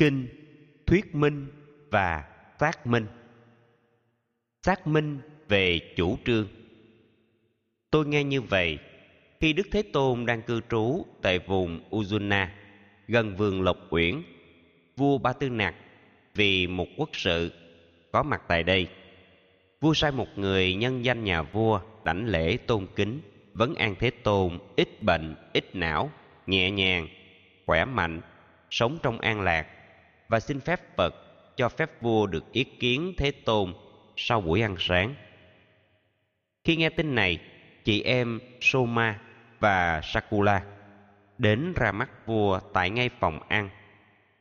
kinh, thuyết minh và phát minh. Xác minh về chủ trương. Tôi nghe như vậy khi đức thế tôn đang cư trú tại vùng ujuna gần vườn lộc uyển, vua ba tư nặc, vì một quốc sự có mặt tại đây. Vua sai một người nhân danh nhà vua đảnh lễ tôn kính, vấn an thế tôn ít bệnh, ít não, nhẹ nhàng, khỏe mạnh, sống trong an lạc và xin phép phật cho phép vua được ý kiến thế tôn sau buổi ăn sáng. Khi nghe tin này, chị em soma và sakula đến ra mắt vua tại ngay phòng ăn,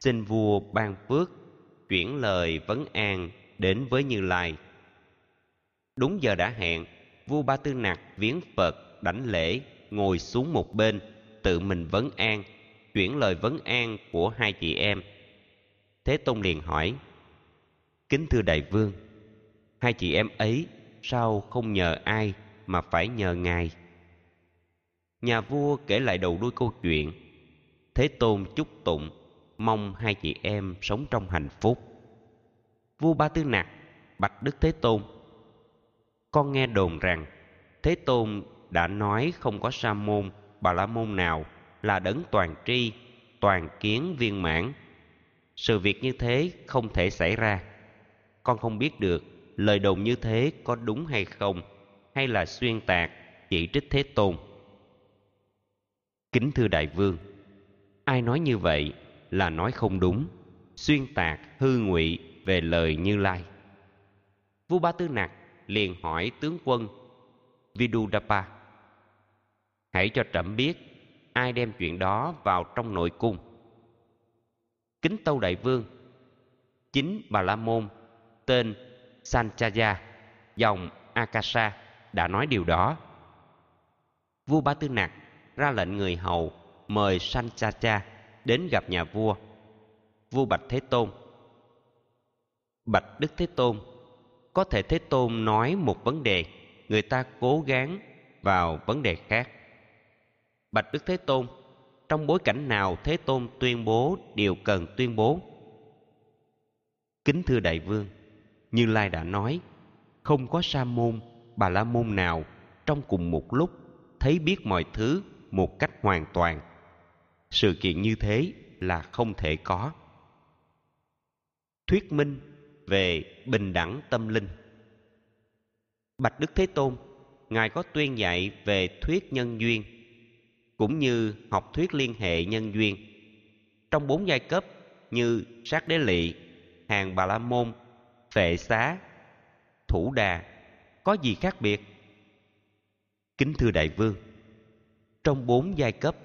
xin vua ban phước chuyển lời vấn an đến với như lai. Đúng giờ đã hẹn, vua ba tư nặc viếng phật đảnh lễ, ngồi xuống một bên, tự mình vấn an, chuyển lời vấn an của hai chị em thế tôn liền hỏi, kính thưa đại vương, hai chị em ấy sao không nhờ ai mà phải nhờ ngài? Nhà vua kể lại đầu đuôi câu chuyện. Thế tôn chúc tụng, mong hai chị em sống trong hạnh phúc. Vua ba tư nặc bạch đức thế tôn, con nghe đồn rằng thế tôn đã nói không có sa môn, bà la môn nào là đấng toàn tri, toàn kiến viên mãn sự việc như thế không thể xảy ra. Con không biết được lời đồn như thế có đúng hay không, hay là xuyên tạc, chỉ trích thế tôn. Kính thưa đại vương, ai nói như vậy là nói không đúng, xuyên tạc, hư ngụy về lời như lai. Vua ba tư nặc liền hỏi tướng quân vidudapa, hãy cho trẫm biết ai đem chuyện đó vào trong nội cung kính tâu đại vương. Chính bà la môn, tên sanchaya, dòng akasa đã nói điều đó. Vua ba tư nặc ra lệnh người hầu mời sanchaya đến gặp nhà vua vua bạch thế tôn. Bạch đức thế tôn, có thể thế tôn nói một vấn đề người ta cố gắng vào vấn đề khác. Bạch đức thế tôn trong bối cảnh nào thế tôn tuyên bố điều cần tuyên bố? Kính thưa đại vương, như lai đã nói, không có sa môn, bà la môn nào trong cùng một lúc thấy biết mọi thứ một cách hoàn toàn. Sự kiện như thế là không thể có. Thuyết minh về bình đẳng tâm linh. Bạch đức thế tôn, ngài có tuyên dạy về thuyết nhân duyên cũng như học thuyết liên hệ nhân duyên. Trong bốn giai cấp như sát đế lị, hàng bà la môn phệ xá, thủ đà, có gì khác biệt? Kính thưa đại vương, trong bốn giai cấp,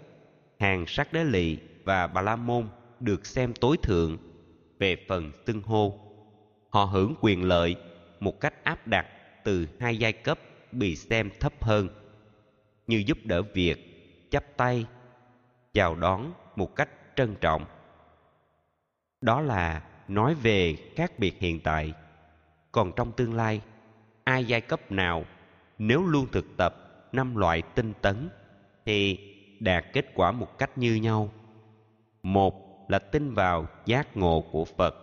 hàng sát đế lị và bà la môn được xem tối thượng về phần xưng hô. Họ hưởng quyền lợi một cách áp đặt từ hai giai cấp bị xem thấp hơn, như giúp đỡ việc chắp tay, chào đón một cách trân trọng. Đó là nói về khác biệt hiện tại. Còn trong tương lai, ai giai cấp nào, nếu luôn thực tập năm loại tinh tấn thì đạt kết quả một cách như nhau. Một là tin vào giác ngộ của phật.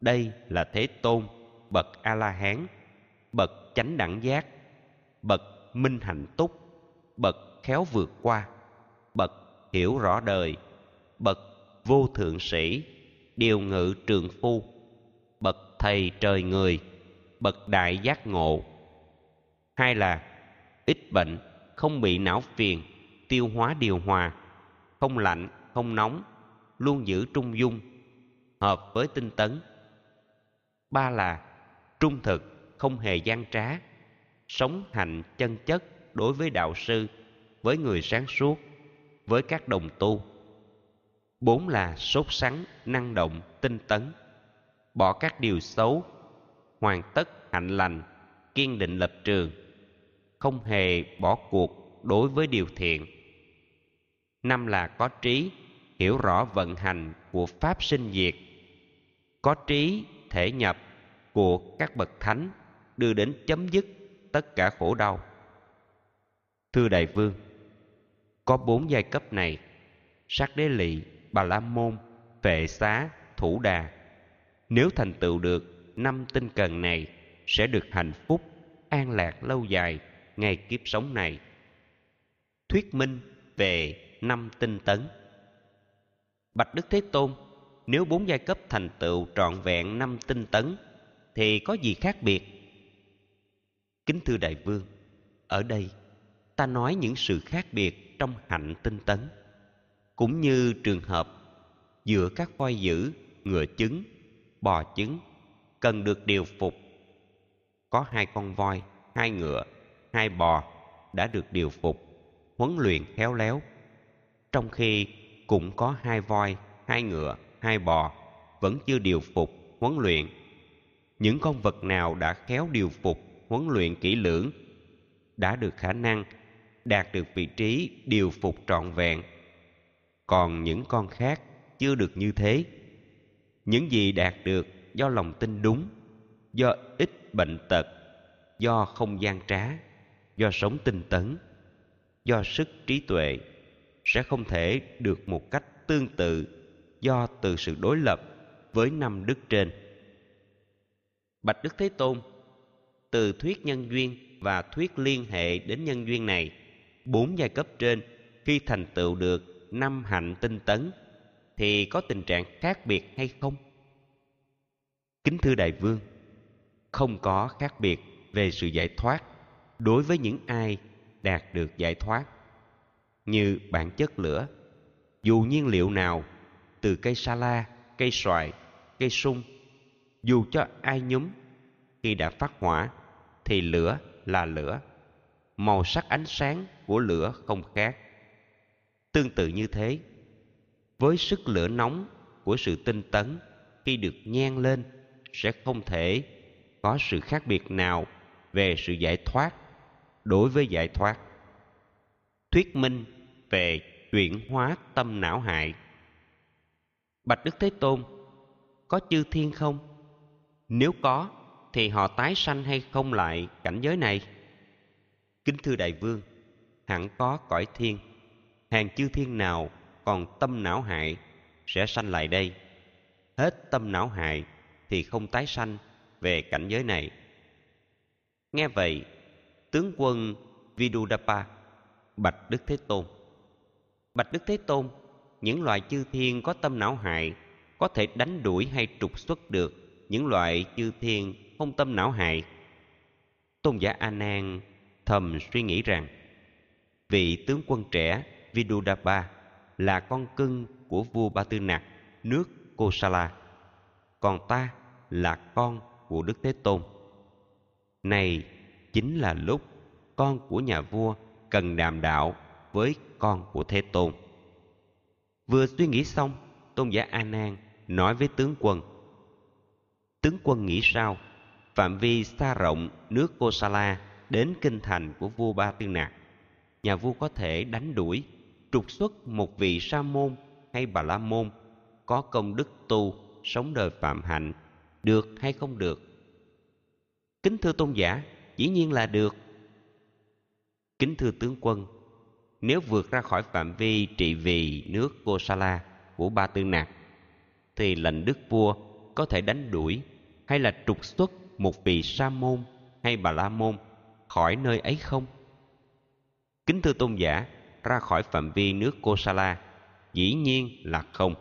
Đây là thế tôn, bậc a la hán bậc chánh đẳng giác, bậc minh hạnh túc, bậc khéo vượt qua. Bậc hiểu rõ đời. Bậc vô thượng sĩ. Điều ngự trường phu. Bậc thầy trời người. Bậc đại giác ngộ. Hai là, ít bệnh, không bị não phiền, tiêu hóa điều hòa. Không lạnh, không nóng, luôn giữ trung dung, hợp với tinh tấn. Ba là, trung thực, không hề gian trá. Sống hạnh chân chất đối với đạo sư với người sáng suốt, với các đồng tu. Bốn là sốt sắng, năng động, tinh tấn. Bỏ các điều xấu, hoàn tất hạnh lành, kiên định lập trường. Không hề bỏ cuộc đối với điều thiện. Năm là có trí, hiểu rõ vận hành của pháp sinh diệt. Có trí, thể nhập của các bậc thánh, đưa đến chấm dứt tất cả khổ đau. Thưa đại vương có bốn giai cấp này. Sát đế lị, bà la môn, vệ xá, thủ đà. Nếu thành tựu được, năm tinh cần này sẽ được hạnh phúc, an lạc lâu dài ngay kiếp sống này. Thuyết minh về năm tinh tấn. Bạch đức thế tôn, nếu bốn giai cấp thành tựu trọn vẹn năm tinh tấn, thì có gì khác biệt? Kính thưa đại vương, ở đây ta nói những sự khác biệt trong hạnh tinh tấn, cũng như trường hợp giữa các voi dữ, ngựa trứng bò trứng cần được điều phục. Có hai con voi, hai ngựa, hai bò đã được điều phục, huấn luyện khéo léo. Trong khi cũng có hai voi, hai ngựa, hai bò vẫn chưa điều phục, huấn luyện. Những con vật nào đã khéo điều phục, huấn luyện kỹ lưỡng đã được khả năng đạt được vị trí điều phục trọn vẹn. Còn những con khác chưa được như thế. Những gì đạt được do lòng tin đúng, do ít bệnh tật, do không gian trá, do sống tinh tấn, do sức trí tuệ sẽ không thể được một cách tương tự do từ sự đối lập với năm đức trên. Bạch đức thế tôn, từ thuyết nhân duyên và thuyết liên hệ đến nhân duyên này bốn giai cấp trên, khi thành tựu được năm hạnh tinh tấn, thì có tình trạng khác biệt hay không? Kính thưa đại vương, không có khác biệt về sự giải thoát đối với những ai đạt được giải thoát. Như bản chất lửa, dù nhiên liệu nào, từ cây sa la, cây xoài, cây sung, dù cho ai nhúm khi đã phát hỏa, thì lửa là lửa màu sắc ánh sáng của lửa không khác. Tương tự như thế, với sức lửa nóng của sự tinh tấn khi được nhen lên, sẽ không thể có sự khác biệt nào về sự giải thoát đối với giải thoát. Thuyết minh về chuyển hóa tâm não hại. Bạch đức thế tôn, có chư thiên không? Nếu có, thì họ tái sanh hay không lại cảnh giới này? Kính thưa đại vương, hẳn có cõi thiên. Hàng chư thiên nào còn tâm não hại sẽ sanh lại đây. Hết tâm não hại thì không tái sanh về cảnh giới này. Nghe vậy, tướng quân vidudapa, bạch đức thế tôn. Bạch đức thế tôn, những loại chư thiên có tâm não hại có thể đánh đuổi hay trục xuất được những loại chư thiên không tâm não hại? Tôn giả a nan thầm suy nghĩ rằng, vị tướng quân trẻ vidudapa là con cưng của vua ba tư Nạc, nước kosala. Còn ta là con của đức thế tôn. Này chính là lúc con của nhà vua cần đàm đạo với con của thế tôn. Vừa suy nghĩ xong, tôn giả a nan nói với tướng quân tướng quân nghĩ sao? Phạm vi xa rộng nước kosala đến kinh thành của vua ba tư nạc nhà vua có thể đánh đuổi trục xuất một vị sa môn hay bà la môn có công đức tu sống đời phạm hạnh được hay không được. Kính thưa tôn giả dĩ nhiên là được. Kính thưa tướng quân nếu vượt ra khỏi phạm vi trị vì nước Kosala của Ba Tư Nạc, thì lệnh đức vua có thể đánh đuổi hay là trục xuất một vị sa môn hay bà la môn khỏi nơi ấy không? Kính thưa tôn giả, ra khỏi phạm vi nước Kosala, dĩ nhiên là không.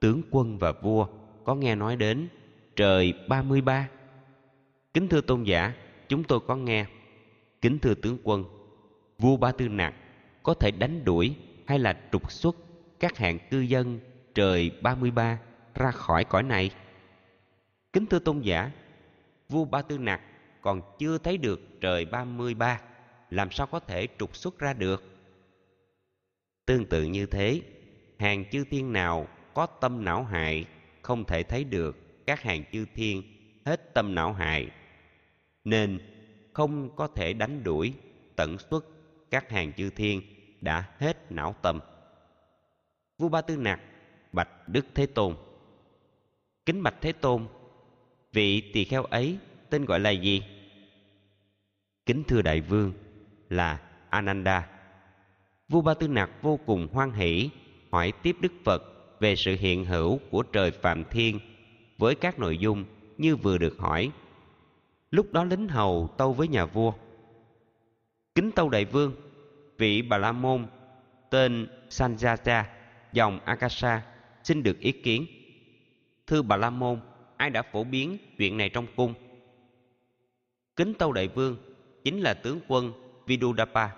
Tướng quân và vua có nghe nói đến trời 33. Kính thưa tôn giả, chúng tôi có nghe. Kính thưa tướng quân, vua Ba Tư Nặc có thể đánh đuổi hay là trục xuất các hạng cư dân trời 33 ra khỏi cõi này. Kính thưa tôn giả, vua Ba Tư Nặc còn chưa thấy được trời 33, làm sao có thể trục xuất ra được? Tương tự như thế, hàng chư thiên nào có tâm não hại không thể thấy được các hàng chư thiên hết tâm não hại, nên không có thể đánh đuổi tận xuất các hàng chư thiên đã hết não tâm. Vua ba tư nặc bạch đức thế tôn. Kính bạch thế tôn vị tỳ kheo ấy tên gọi là gì? Kính thưa đại vương là ananda vua ba tư nặc vô cùng hoan hỷ hỏi tiếp đức phật về sự hiện hữu của trời Phạm Thiên với các nội dung như vừa được hỏi. Lúc đó lính hầu tâu với nhà vua. Kính tâu đại vương, vị Bà La Môn tên Sanjata, dòng Akasha, xin được ý kiến. Thưa Bà La Môn, ai đã phổ biến chuyện này trong cung? Kính tâu đại vương, chính là tướng quân Vidudapa.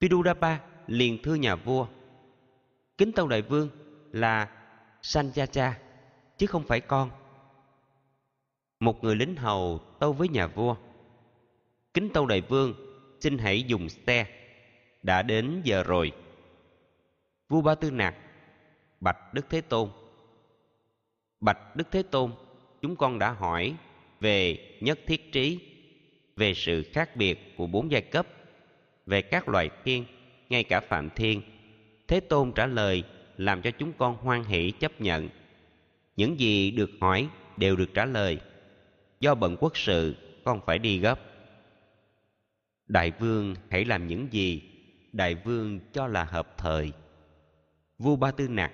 Vidudapa liền thưa nhà vua, kính tâu đại vương là sanjacha chứ không phải con. Một người lính hầu tâu với nhà vua, kính tâu đại vương, xin hãy dùng xe, đã đến giờ rồi. Vua ba tư nạc, bạch đức thế tôn. Bạch đức thế tôn, chúng con đã hỏi về nhất thiết trí về sự khác biệt của bốn giai cấp, về các loài thiên, ngay cả phạm thiên. Thế tôn trả lời làm cho chúng con hoan hỷ chấp nhận. Những gì được hỏi đều được trả lời. Do bận quốc sự, con phải đi gấp. Đại vương hãy làm những gì đại vương cho là hợp thời. Vua ba tư nặc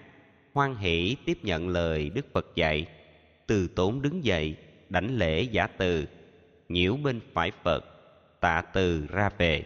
hoan hỷ tiếp nhận lời đức phật dạy. Từ tốn đứng dậy, đảnh lễ giả từ nhiễu bên phải phật tạ từ ra về.